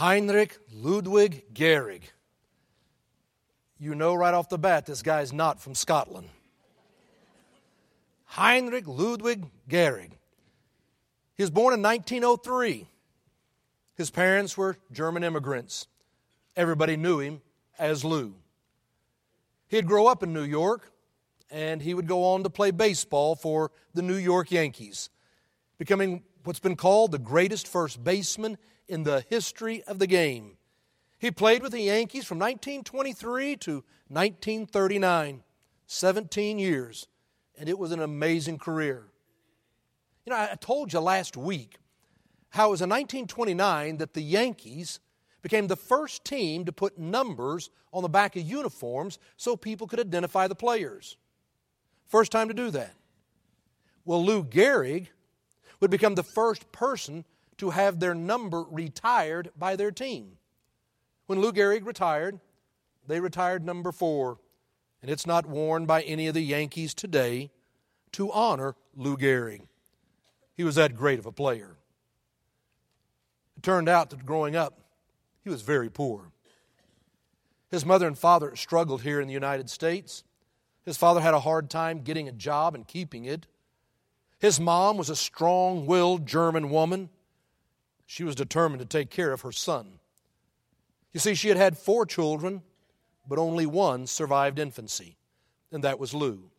Heinrich Ludwig Gehrig. You know right off the bat this guy's not from Scotland. Heinrich Ludwig Gehrig. He was born in 1903. His parents were German immigrants. Everybody knew him as Lou. He'd grow up in New York, and he would go on to play baseball for the New York Yankees, becoming what's been called the greatest first baseman in the history of the game. He played with the Yankees from 1923 to 1939, 17 years, and it was an amazing career. You know, I told you last week how it was in 1929 that the Yankees became the first team to put numbers on the back of uniforms so people could identify the players. First time to do that. Well, Lou Gehrig would become the first person to have their number retired by their team. When Lou Gehrig retired, they retired number four, and it's not worn by any of the Yankees today to honor Lou Gehrig. He was that great of a player. It turned out that growing up, he was very poor. His mother and father struggled here in the United States. His father had a hard time getting a job and keeping it. His mom was a strong willed German woman. She was determined to take care of her son. You see, she had had four children, but only one survived infancy, and that was Lou.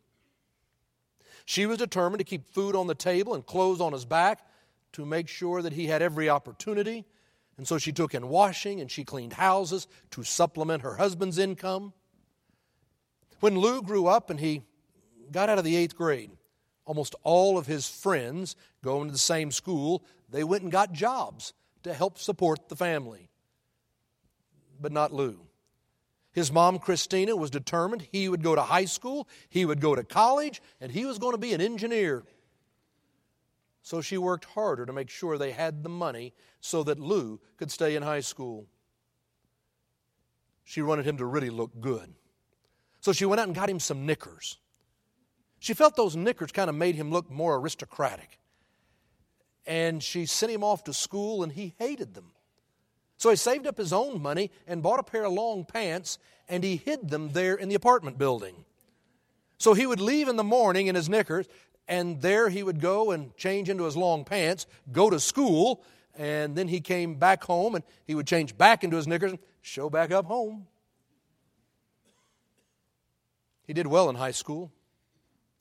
She was determined to keep food on the table and clothes on his back to make sure that he had every opportunity. And so she took in washing and she cleaned houses to supplement her husband's income. When Lou grew up and he got out of the eighth grade, almost all of his friends going to the same school, they went and got jobs to help support the family. But not Lou. His mom, Christina, was determined he would go to high school, he would go to college, and he was going to be an engineer. So she worked harder to make sure they had the money so that Lou could stay in high school. She wanted him to really look good. So she went out and got him some knickers. She felt those knickers kind of made him look more aristocratic. And she sent him off to school, and he hated them. So he saved up his own money and bought a pair of long pants, and he hid them there in the apartment building. So he would leave in the morning in his knickers, and there he would go and change into his long pants, go to school, and then he came back home and he would change back into his knickers and show back up home. He did well in high school.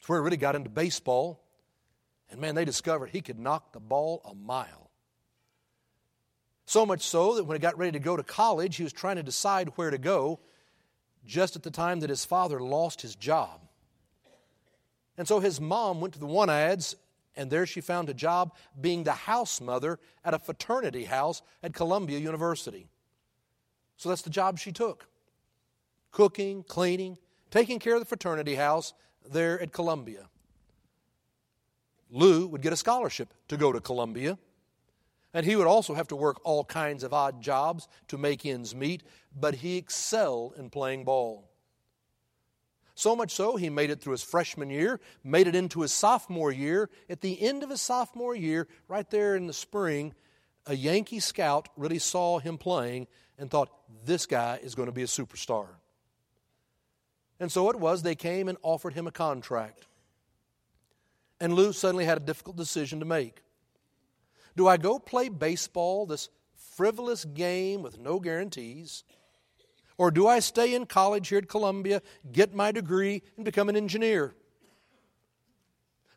It's where he really got into baseball. And man, they discovered he could knock the ball a mile. So much so that when he got ready to go to college, he was trying to decide where to go just at the time that his father lost his job. And so his mom went to the one ads, and there she found a job being the house mother at a fraternity house at Columbia University. So that's the job she took cooking, cleaning, taking care of the fraternity house there at Columbia. Lou would get a scholarship to go to Columbia, and he would also have to work all kinds of odd jobs to make ends meet, but he excelled in playing ball. So much so, he made it through his freshman year, made it into his sophomore year. At the end of his sophomore year, right there in the spring, a Yankee scout really saw him playing and thought, this guy is going to be a superstar. And so it was, they came and offered him a contract. And Lou suddenly had a difficult decision to make. Do I go play baseball, this frivolous game with no guarantees? Or do I stay in college here at Columbia, get my degree, and become an engineer?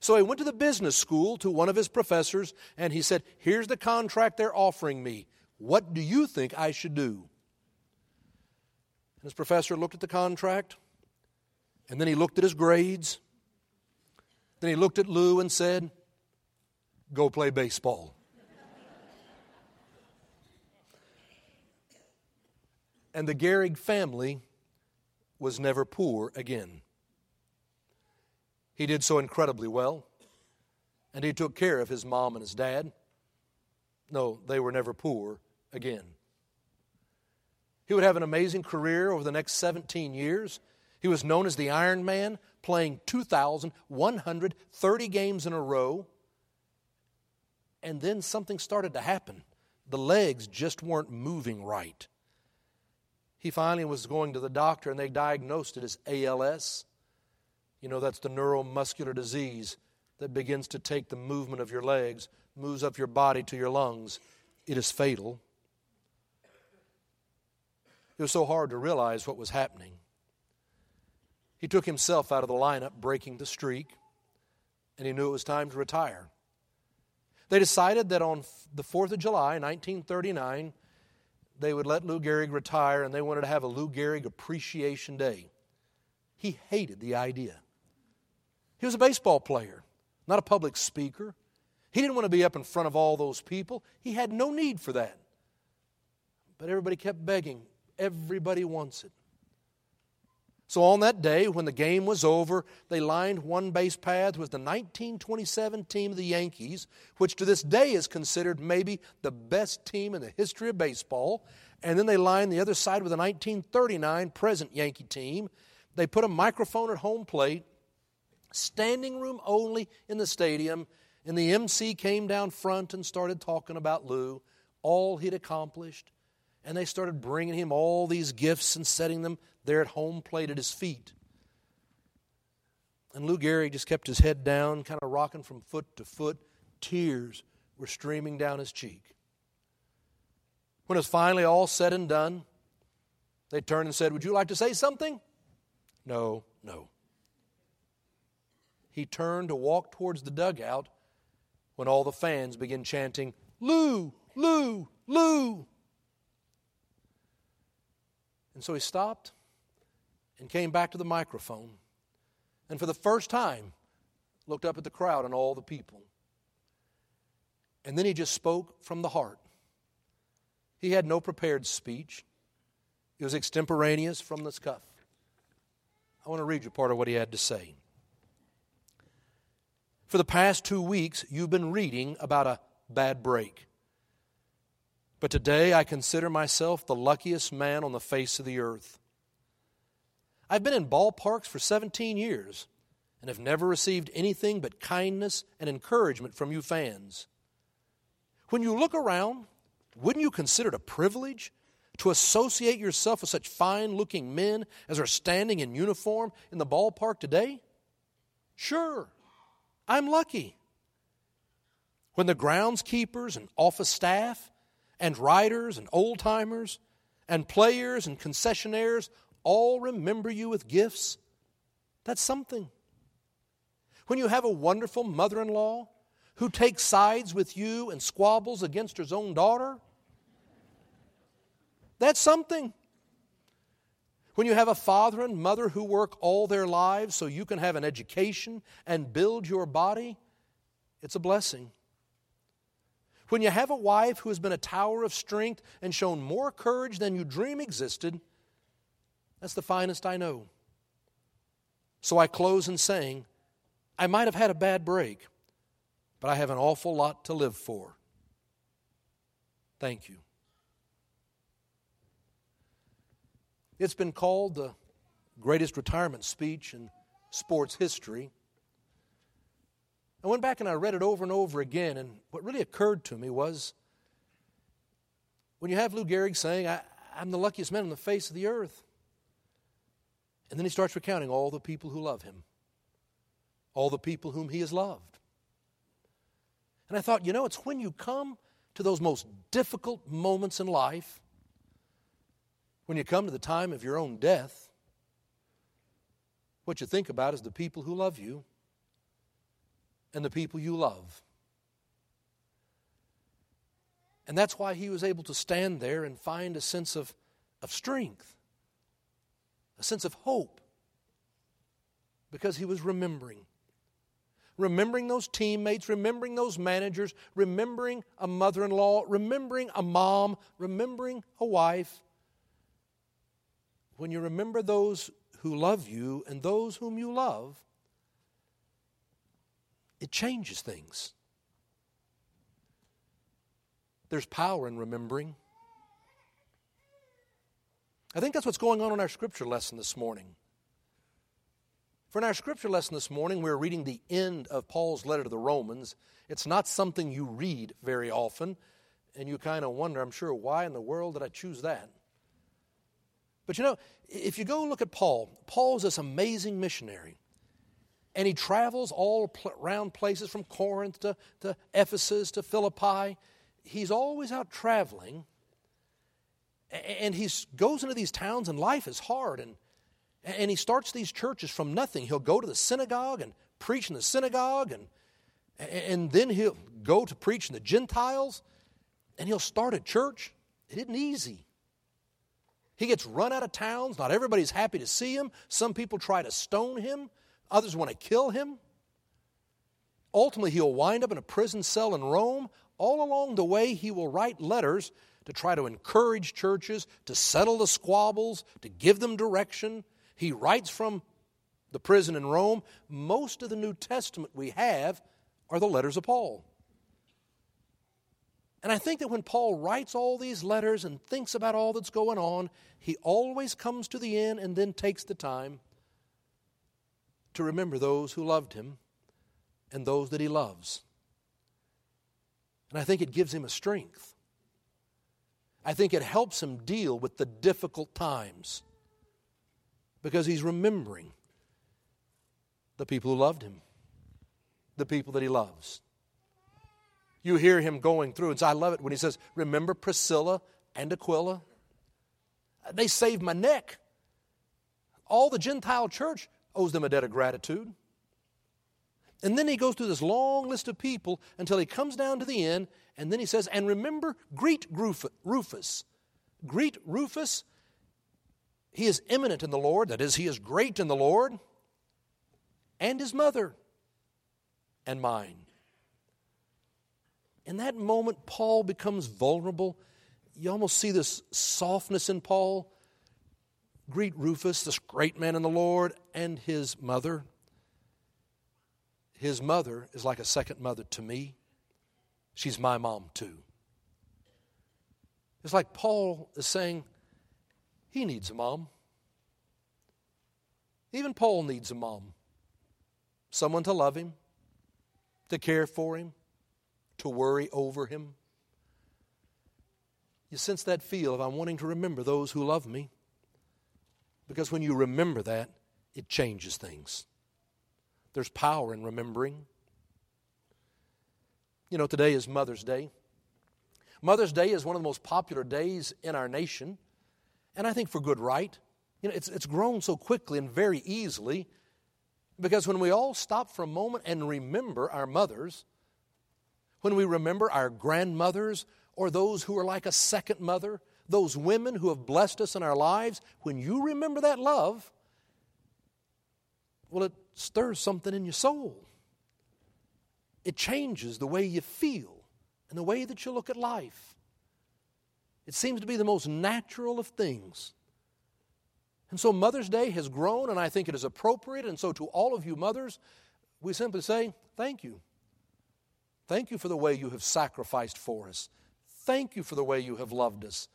So he went to the business school to one of his professors and he said, Here's the contract they're offering me. What do you think I should do? And his professor looked at the contract and then he looked at his grades. Then he looked at Lou and said, Go play baseball. and the Gehrig family was never poor again. He did so incredibly well, and he took care of his mom and his dad. No, they were never poor again. He would have an amazing career over the next 17 years. He was known as the Iron Man, playing 2,130 games in a row. And then something started to happen The legs just weren't moving right. He finally was going to the doctor, and they diagnosed it as ALS. You know, that's the neuromuscular disease that begins to take the movement of your legs, moves up your body to your lungs. It is fatal. It was so hard to realize what was happening. He took himself out of the lineup, breaking the streak, and he knew it was time to retire. They decided that on the 4th of July, 1939, they would let Lou Gehrig retire and they wanted to have a Lou Gehrig Appreciation Day. He hated the idea. He was a baseball player, not a public speaker. He didn't want to be up in front of all those people. He had no need for that. But everybody kept begging. Everybody wants it. So on that day, when the game was over, they lined one base path with the 1927 team of the Yankees, which to this day is considered maybe the best team in the history of baseball. And then they lined the other side with the 1939 present Yankee team. They put a microphone at home plate, standing room only in the stadium, and the MC came down front and started talking about Lou, all he'd accomplished. And they started bringing him all these gifts and setting them there at home plate at his feet. And Lou Gehrig just kept his head down, kind of rocking from foot to foot. Tears were streaming down his cheek. When it was finally all said and done, they turned and said, Would you like to say something? No, no. He turned to walk towards the dugout when all the fans began chanting, Lou, Lou, Lou. And so he stopped and came back to the microphone and for the first time looked up at the crowd and all the people. And then he just spoke from the heart. He had no prepared speech, it was extemporaneous from the cuff. I want to read you part of what he had to say. For the past two weeks, you've been reading about a bad break. But today I consider myself the luckiest man on the face of the earth. I've been in ballparks for 17 years and have never received anything but kindness and encouragement from you fans. When you look around, wouldn't you consider it a privilege to associate yourself with such fine looking men as are standing in uniform in the ballpark today? Sure, I'm lucky. When the groundskeepers and office staff and riders and old timers and players and concessionaires all remember you with gifts, that's something. When you have a wonderful mother in law who takes sides with you and squabbles against her own daughter, that's something. When you have a father and mother who work all their lives so you can have an education and build your body, it's a blessing. When you have a wife who has been a tower of strength and shown more courage than you dream existed, that's the finest I know. So I close in saying, I might have had a bad break, but I have an awful lot to live for. Thank you. It's been called the greatest retirement speech in sports history. I went back and I read it over and over again, and what really occurred to me was when you have Lou Gehrig saying, I, am the luckiest man on the face of the earth, and then he starts recounting all the people who love him, all the people whom he has loved. And I thought, you know, it's when you come to those most difficult moments in life, when you come to the time of your own death, what you think about is the people who love you and the people you love. And that's why he was able to stand there and find a sense of, of strength sense of hope because he was remembering. Remembering those teammates, remembering those managers, remembering a mother in law, remembering a mom, remembering a wife. When you remember those who love you and those whom you love, it changes things. There's power in remembering. I think that's what's going on in our scripture lesson this morning. For in our scripture lesson this morning, we're reading the end of Paul's letter to the Romans. It's not something you read very often. And you kind of wonder, I'm sure, why in the world did I choose that? But you know, if you go look at Paul, Paul's this amazing missionary. And he travels all around places from Corinth to, to Ephesus to Philippi. He's always out traveling. And he goes into these towns, and life is hard. And, and he starts these churches from nothing. He'll go to the synagogue and preach in the synagogue, and, and then he'll go to preach in the Gentiles, and he'll start a church. It isn't easy. He gets run out of towns. Not everybody's happy to see him. Some people try to stone him, others want to kill him. Ultimately, he'll wind up in a prison cell in Rome. All along the way, he will write letters to try to encourage churches, to settle the squabbles, to give them direction. He writes from the prison in Rome. Most of the New Testament we have are the letters of Paul. And I think that when Paul writes all these letters and thinks about all that's going on, he always comes to the end and then takes the time to remember those who loved him and those that he loves. And I think it gives him a strength. I think it helps him deal with the difficult times because he's remembering the people who loved him, the people that he loves. You hear him going through, and so I love it when he says, Remember Priscilla and Aquila? They saved my neck. All the Gentile church owes them a debt of gratitude. And then he goes through this long list of people until he comes down to the end, and then he says, And remember, greet Rufus. Greet Rufus. He is eminent in the Lord, that is, he is great in the Lord, and his mother, and mine. In that moment, Paul becomes vulnerable. You almost see this softness in Paul. Greet Rufus, this great man in the Lord, and his mother. His mother is like a second mother to me. She's my mom, too. It's like Paul is saying, he needs a mom. Even Paul needs a mom. Someone to love him, to care for him, to worry over him. You sense that feel of I'm wanting to remember those who love me. Because when you remember that, it changes things. There's power in remembering. You know, today is Mother's Day. Mother's Day is one of the most popular days in our nation, and I think for good right. You know, it's, it's grown so quickly and very easily because when we all stop for a moment and remember our mothers, when we remember our grandmothers or those who are like a second mother, those women who have blessed us in our lives, when you remember that love, well, it stirs something in your soul. It changes the way you feel and the way that you look at life. It seems to be the most natural of things. And so Mother's Day has grown, and I think it is appropriate. And so, to all of you mothers, we simply say, Thank you. Thank you for the way you have sacrificed for us. Thank you for the way you have loved us.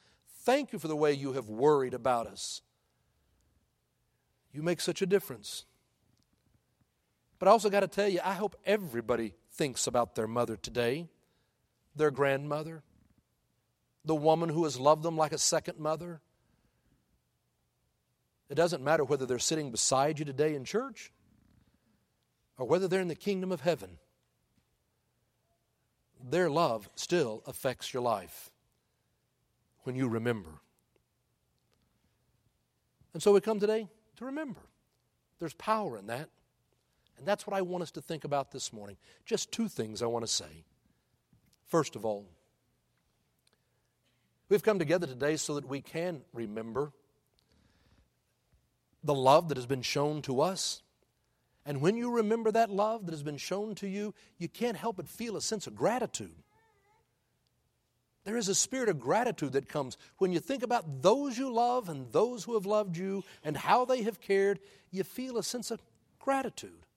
Thank you for the way you have worried about us. You make such a difference. But I also got to tell you, I hope everybody thinks about their mother today, their grandmother, the woman who has loved them like a second mother. It doesn't matter whether they're sitting beside you today in church or whether they're in the kingdom of heaven their love still affects your life when you remember. And so we come today to remember. There's power in that. And that's what I want us to think about this morning. Just two things I want to say. First of all, we've come together today so that we can remember the love that has been shown to us and when you remember that love that has been shown to you, you can't help but feel a sense of gratitude. There is a spirit of gratitude that comes when you think about those you love and those who have loved you and how they have cared, you feel a sense of gratitude.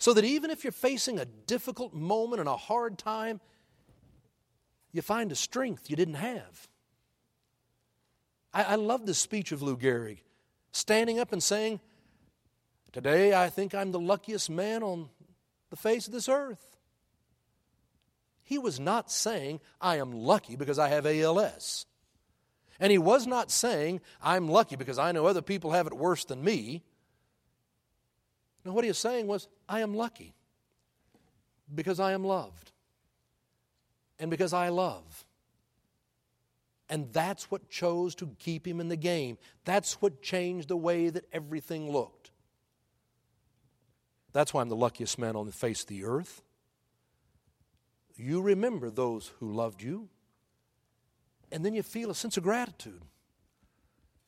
So that even if you're facing a difficult moment and a hard time, you find a strength you didn't have. I, I love the speech of Lou Gehrig, standing up and saying, Today, I think I'm the luckiest man on the face of this earth. he was not saying, I am lucky because I have ALS. And he was not saying, I'm lucky because I know other people have it worse than me. No, what he was saying was, I am lucky because I am loved and because I love. And that's what chose to keep him in the game. That's what changed the way that everything looked. That's why I'm the luckiest man on the face of the earth. You remember those who loved you, and then you feel a sense of gratitude.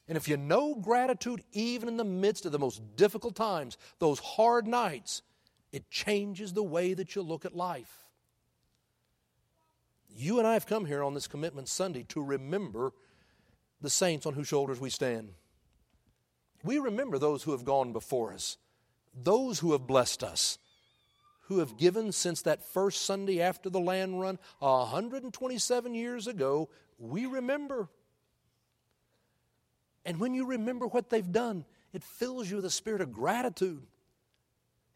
And if you know gratitude, even in the midst of the most difficult times, those hard nights, it changes the way that you look at life. You and I have come here on this Commitment Sunday to remember the saints on whose shoulders we stand. We remember those who have gone before us, those who have blessed us, who have given since that first Sunday after the land run 127 years ago. We remember. And when you remember what they've done, it fills you with a spirit of gratitude.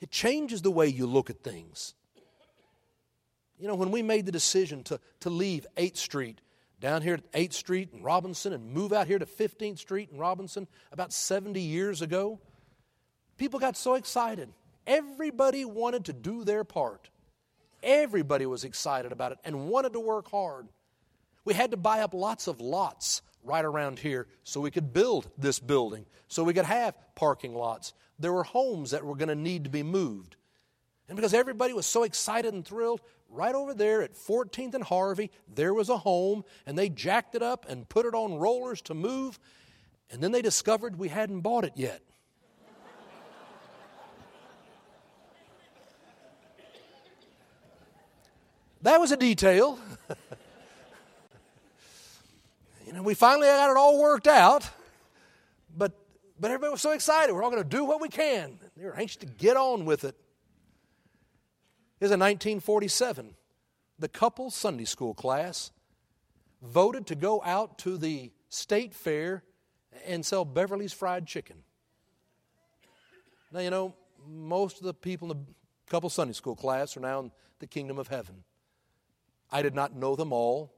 It changes the way you look at things. You know, when we made the decision to, to leave 8th Street down here at 8th Street and Robinson and move out here to 15th Street and Robinson about 70 years ago, people got so excited. Everybody wanted to do their part. Everybody was excited about it and wanted to work hard. We had to buy up lots of lots right around here so we could build this building, so we could have parking lots. There were homes that were going to need to be moved. And because everybody was so excited and thrilled, right over there at 14th and Harvey, there was a home, and they jacked it up and put it on rollers to move, and then they discovered we hadn't bought it yet. that was a detail. you know, we finally got it all worked out, but, but everybody was so excited. We're all going to do what we can. They were anxious to get on with it. is in 1947. The couple Sunday school class voted to go out to the state fair and sell Beverly's fried chicken. Now, you know, most of the people in the couple Sunday school class are now in the kingdom of heaven. I did not know them all,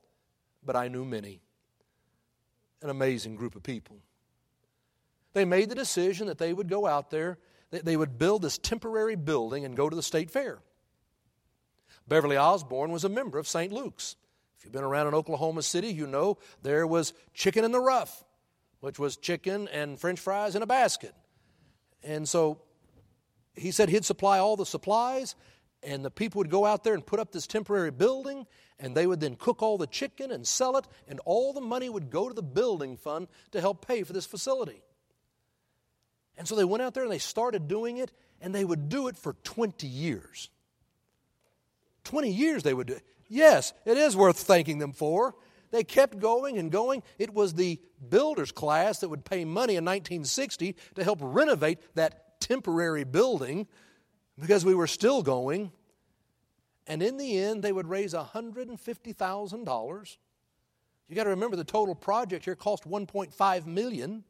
but I knew many. An amazing group of people. They made the decision that they would go out there, they would build this temporary building and go to the state fair. Beverly Osborne was a member of St. Luke's. If you've been around in Oklahoma City, you know there was chicken in the rough, which was chicken and french fries in a basket. And so he said he'd supply all the supplies, and the people would go out there and put up this temporary building, and they would then cook all the chicken and sell it, and all the money would go to the building fund to help pay for this facility. And so they went out there and they started doing it, and they would do it for 20 years. 20 years they would do it. Yes, it is worth thanking them for. They kept going and going. It was the builders class that would pay money in 1960 to help renovate that temporary building because we were still going. And in the end, they would raise $150,000. You got to remember the total project here cost 1.5 million.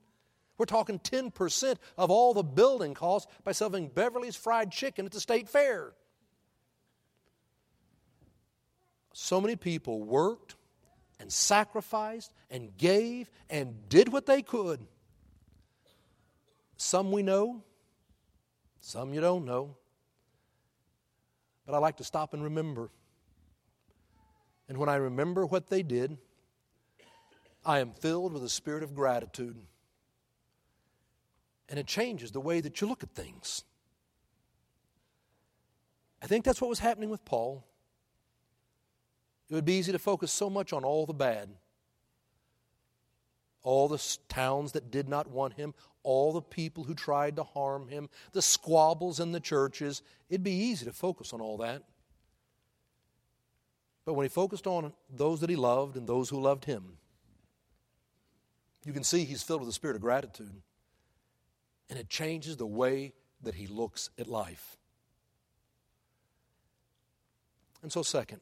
We're talking 10% of all the building costs by selling Beverly's fried chicken at the state fair. so many people worked and sacrificed and gave and did what they could. Some we know, some you don't know. But I like to stop and remember. And when I remember what they did, I am filled with a spirit of gratitude. And it changes the way that you look at things. I think that's what was happening with Paul. It would be easy to focus so much on all the bad. All the towns that did not want him, all the people who tried to harm him, the squabbles in the churches. It'd be easy to focus on all that. But when he focused on those that he loved and those who loved him, you can see he's filled with a spirit of gratitude. And it changes the way that he looks at life. And so, second,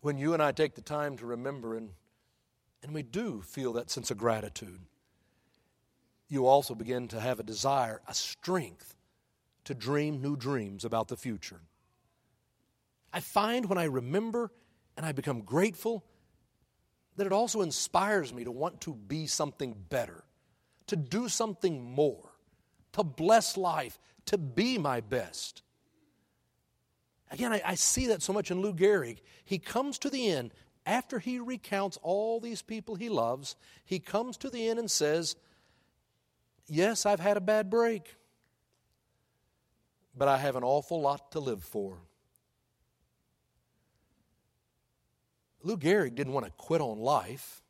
when you and I take the time to remember and, and we do feel that sense of gratitude, you also begin to have a desire, a strength to dream new dreams about the future. I find when I remember and I become grateful that it also inspires me to want to be something better, to do something more, to bless life, to be my best. Again, I, I, see that so much in Lou Gehrig. He comes to the end, after he recounts all these people he loves, he comes to the end and says, Yes, I've had a bad break, but I have an awful lot to live for. Lou Gehrig didn't want to quit on life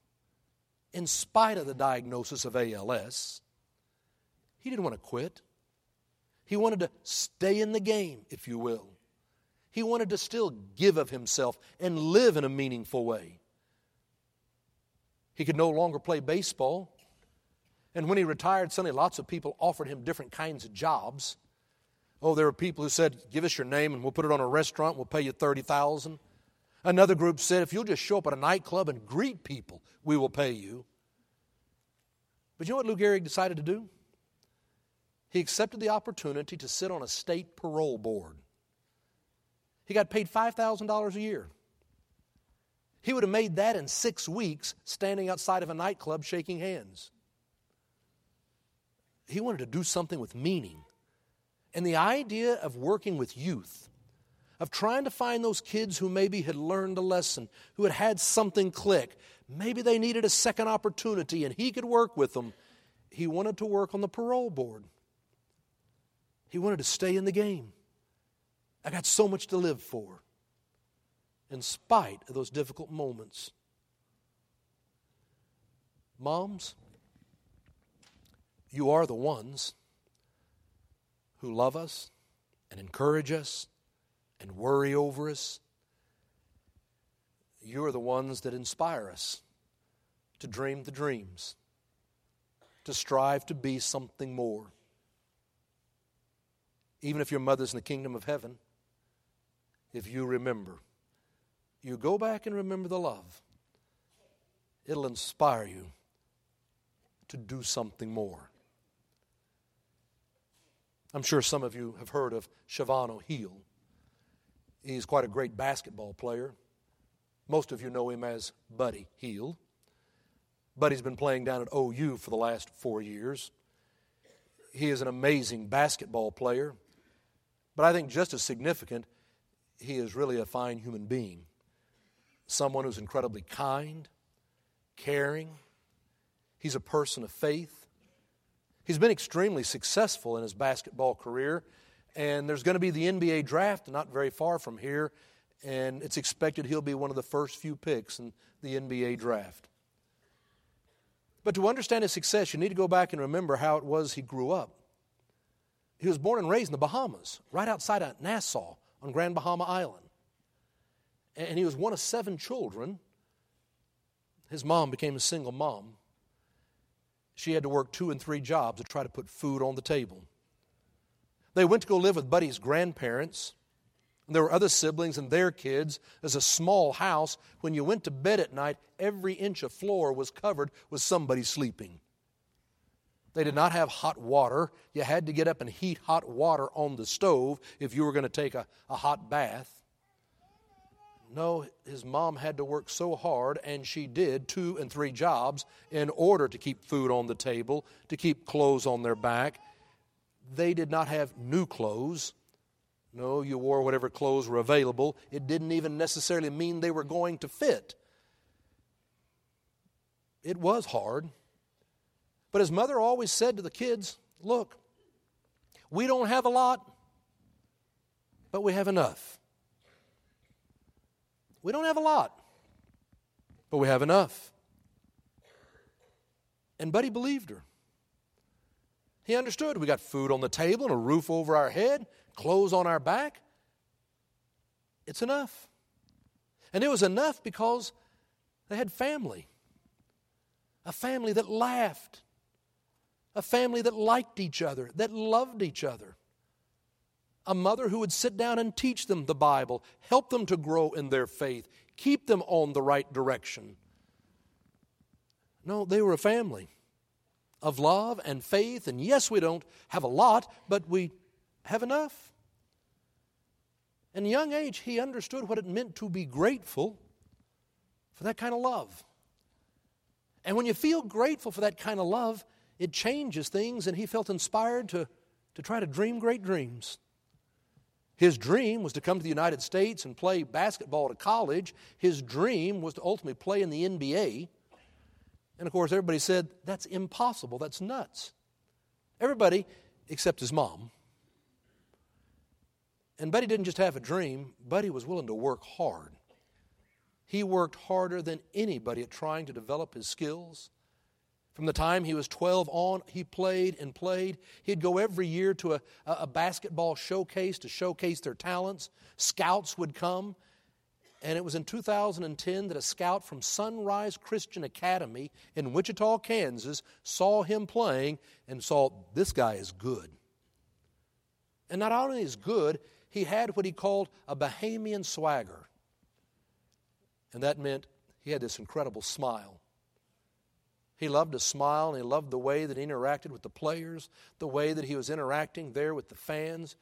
in spite of the diagnosis of ALS. He didn't want to quit. He wanted to stay in the game, if you will. He wanted to still give of himself and live in a meaningful way. He could no longer play baseball. And when he retired, suddenly lots of people offered him different kinds of jobs. Oh, there were people who said, Give us your name and we'll put it on a restaurant, we'll pay you 30000 Another group said, if you'll just show up at a nightclub and greet people, we will pay you. But you know what Lou Gehrig decided to do? He accepted the opportunity to sit on a state parole board. He got paid $5,000 a year. He would have made that in six weeks standing outside of a nightclub shaking hands. He wanted to do something with meaning. And the idea of working with youth of trying to find those kids who maybe had learned a lesson, who had had something click. Maybe they needed a second opportunity and he could work with them. He wanted to work on the parole board. He wanted to stay in the game. I got so much to live for, in spite of those difficult moments. Moms, you are the ones who love us and encourage us and worry over us. You're the ones that inspire us to dream the dreams, to strive to be something more. Even if your mother's in the kingdom of heaven, if you remember, you go back and remember the love, it'll inspire you to do something more. I'm sure some of you have heard of Chavano Hield. He's quite a great basketball player. Most of you know him as Buddy Hield. Buddy's been playing down at OU for the last four years. He is an amazing basketball player, but I think just as significant, he is really a fine human being. Someone who's incredibly kind, caring. He's a person of faith. He's been extremely successful in his basketball career and there's going to be the NBA draft not very far from here, and it's expected he'll be one of the first few picks in the NBA draft. But to understand his success, you need to go back and remember how it was he grew up. He was born and raised in the Bahamas, right outside of Nassau on Grand Bahama Island. And he was one of seven children. His mom became a single mom. She had to work two and three jobs to try to put food on the table. They went to go live with Buddy's grandparents. And There were other siblings and their kids. There's a small house. When you went to bed at night, every inch of floor was covered with somebody sleeping. They did not have hot water. You had to get up and heat hot water on the stove if you were going to take a, a hot bath. No, his mom had to work so hard, and she did two and three jobs in order to keep food on the table, to keep clothes on their back, they did not have new clothes. No, you wore whatever clothes were available. It didn't even necessarily mean they were going to fit. It was hard. But his mother always said to the kids, Look, we don't have a lot, but we have enough. We don't have a lot, but we have enough. And Buddy believed her. He understood. We got food on the table and a roof over our head, clothes on our back. It's enough. And it was enough because they had family a family that laughed, a family that liked each other, that loved each other. A mother who would sit down and teach them the Bible, help them to grow in their faith, keep them on the right direction. No, they were a family of love and faith. And yes, we don't have a lot, but we have enough. In young age, he understood what it meant to be grateful for that kind of love. And when you feel grateful for that kind of love, it changes things, and he felt inspired to, to try to dream great dreams. His dream was to come to the United States and play basketball at college. His dream was to ultimately play in the NBA. And of course, everybody said, that's impossible, that's nuts. Everybody except his mom. And Buddy didn't just have a dream, Buddy was willing to work hard. He worked harder than anybody at trying to develop his skills. From the time he was 12 on, he played and played. He'd go every year to a, a basketball showcase to showcase their talents. Scouts would come. And it was in 2010 that a scout from Sunrise Christian Academy in Wichita, Kansas, saw him playing and saw this guy is good. And not only is good, he had what he called a Bahamian swagger. And that meant he had this incredible smile. He loved to smile and he loved the way that he interacted with the players, the way that he was interacting there with the fans.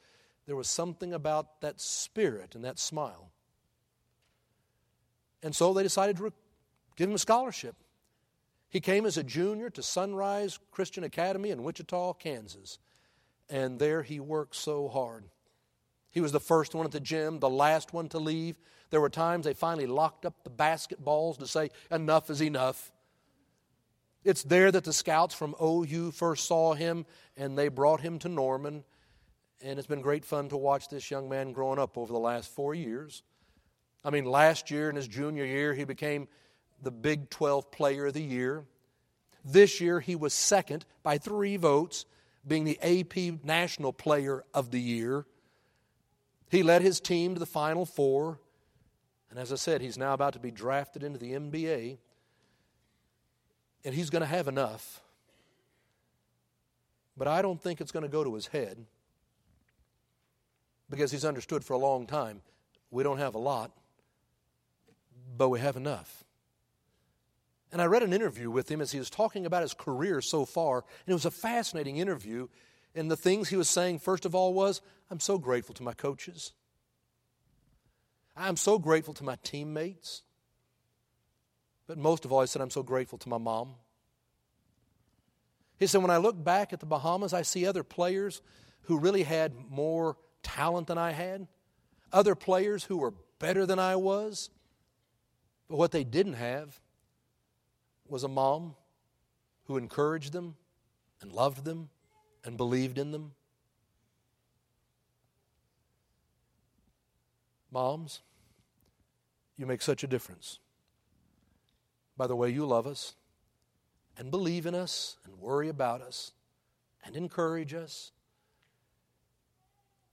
There was something about that spirit and that smile. And so they decided to give him a scholarship. He came as a junior to Sunrise Christian Academy in Wichita, Kansas. And there he worked so hard. He was the first one at the gym, the last one to leave. There were times they finally locked up the basketballs to say, enough is enough. It's there that the scouts from OU first saw him and they brought him to Norman. And it's been great fun to watch this young man growing up over the last four years. I mean, last year in his junior year, he became the Big 12 Player of the Year. This year, he was second by three votes, being the AP National Player of the Year. He led his team to the Final Four. And as I said, he's now about to be drafted into the NBA and he's going to have enough. But I don't think it's going to go to his head because he's understood for a long time we don't have a lot, but we have enough. And I read an interview with him as he was talking about his career so far, and it was a fascinating interview. And the things he was saying, first of all, was I'm so grateful to my coaches. I'm so grateful to my teammates. But most of all, he said, I'm so grateful to my mom. He said, when I look back at the Bahamas, I see other players who really had more talent than I had, other players who were better than I was. But what they didn't have was a mom who encouraged them and loved them and believed in them. Moms, you make such a difference by the way you love us and believe in us and worry about us and encourage us.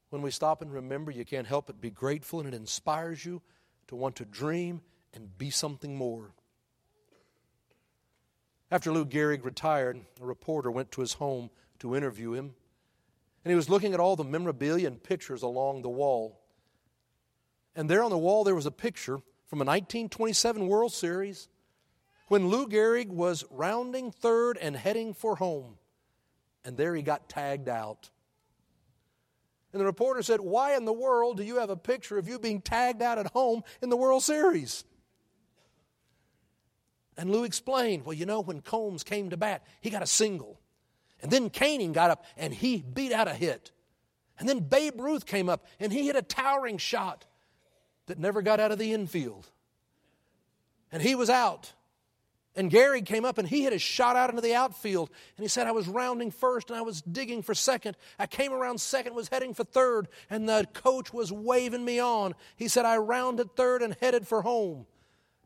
When we stop and remember, you can't help but be grateful, and it inspires you to want to dream and be something more. After Lou Gehrig retired, a reporter went to his home to interview him, and he was looking at all the memorabilia and pictures along the wall. And there on the wall, there was a picture from a 1927 World Series when Lou Gehrig was rounding third and heading for home. And there he got tagged out. And the reporter said, Why in the world do you have a picture of you being tagged out at home in the World Series? And Lou explained, Well, you know, when Combs came to bat, he got a single. And then Koenig got up and he beat out a hit. And then Babe Ruth came up and he hit a towering shot that never got out of the infield. And he was out. And Gehrig came up and he hit a shot out into the outfield. And he said, I was rounding first and I was digging for second. I came around second, was heading for third, and the coach was waving me on. He said, I rounded third and headed for home.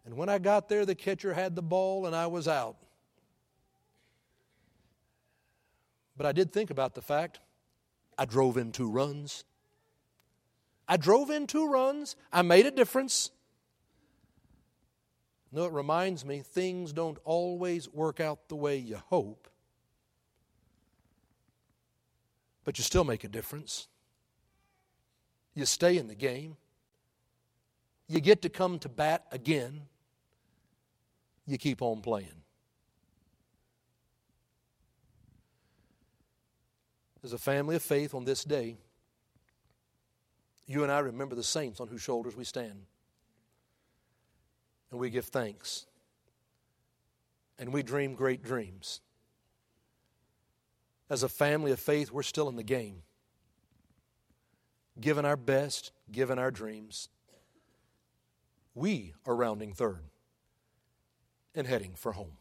And when I got there, the catcher had the ball and I was out. But I did think about the fact I drove in two runs. I drove in two runs. I made a difference. No, it reminds me things don't always work out the way you hope, but you still make a difference. You stay in the game. You get to come to bat again. You keep on playing. As a family of faith on this day, You and I remember the saints on whose shoulders we stand. And we give thanks. And we dream great dreams. As a family of faith, we're still in the game. Given our best, given our dreams, we are rounding third and heading for home.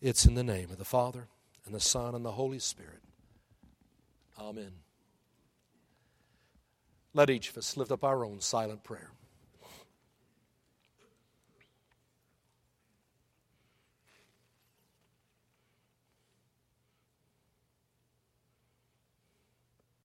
It's in the name of the Father, and the Son, and the Holy Spirit. Amen. Let each of us lift up our own silent prayer.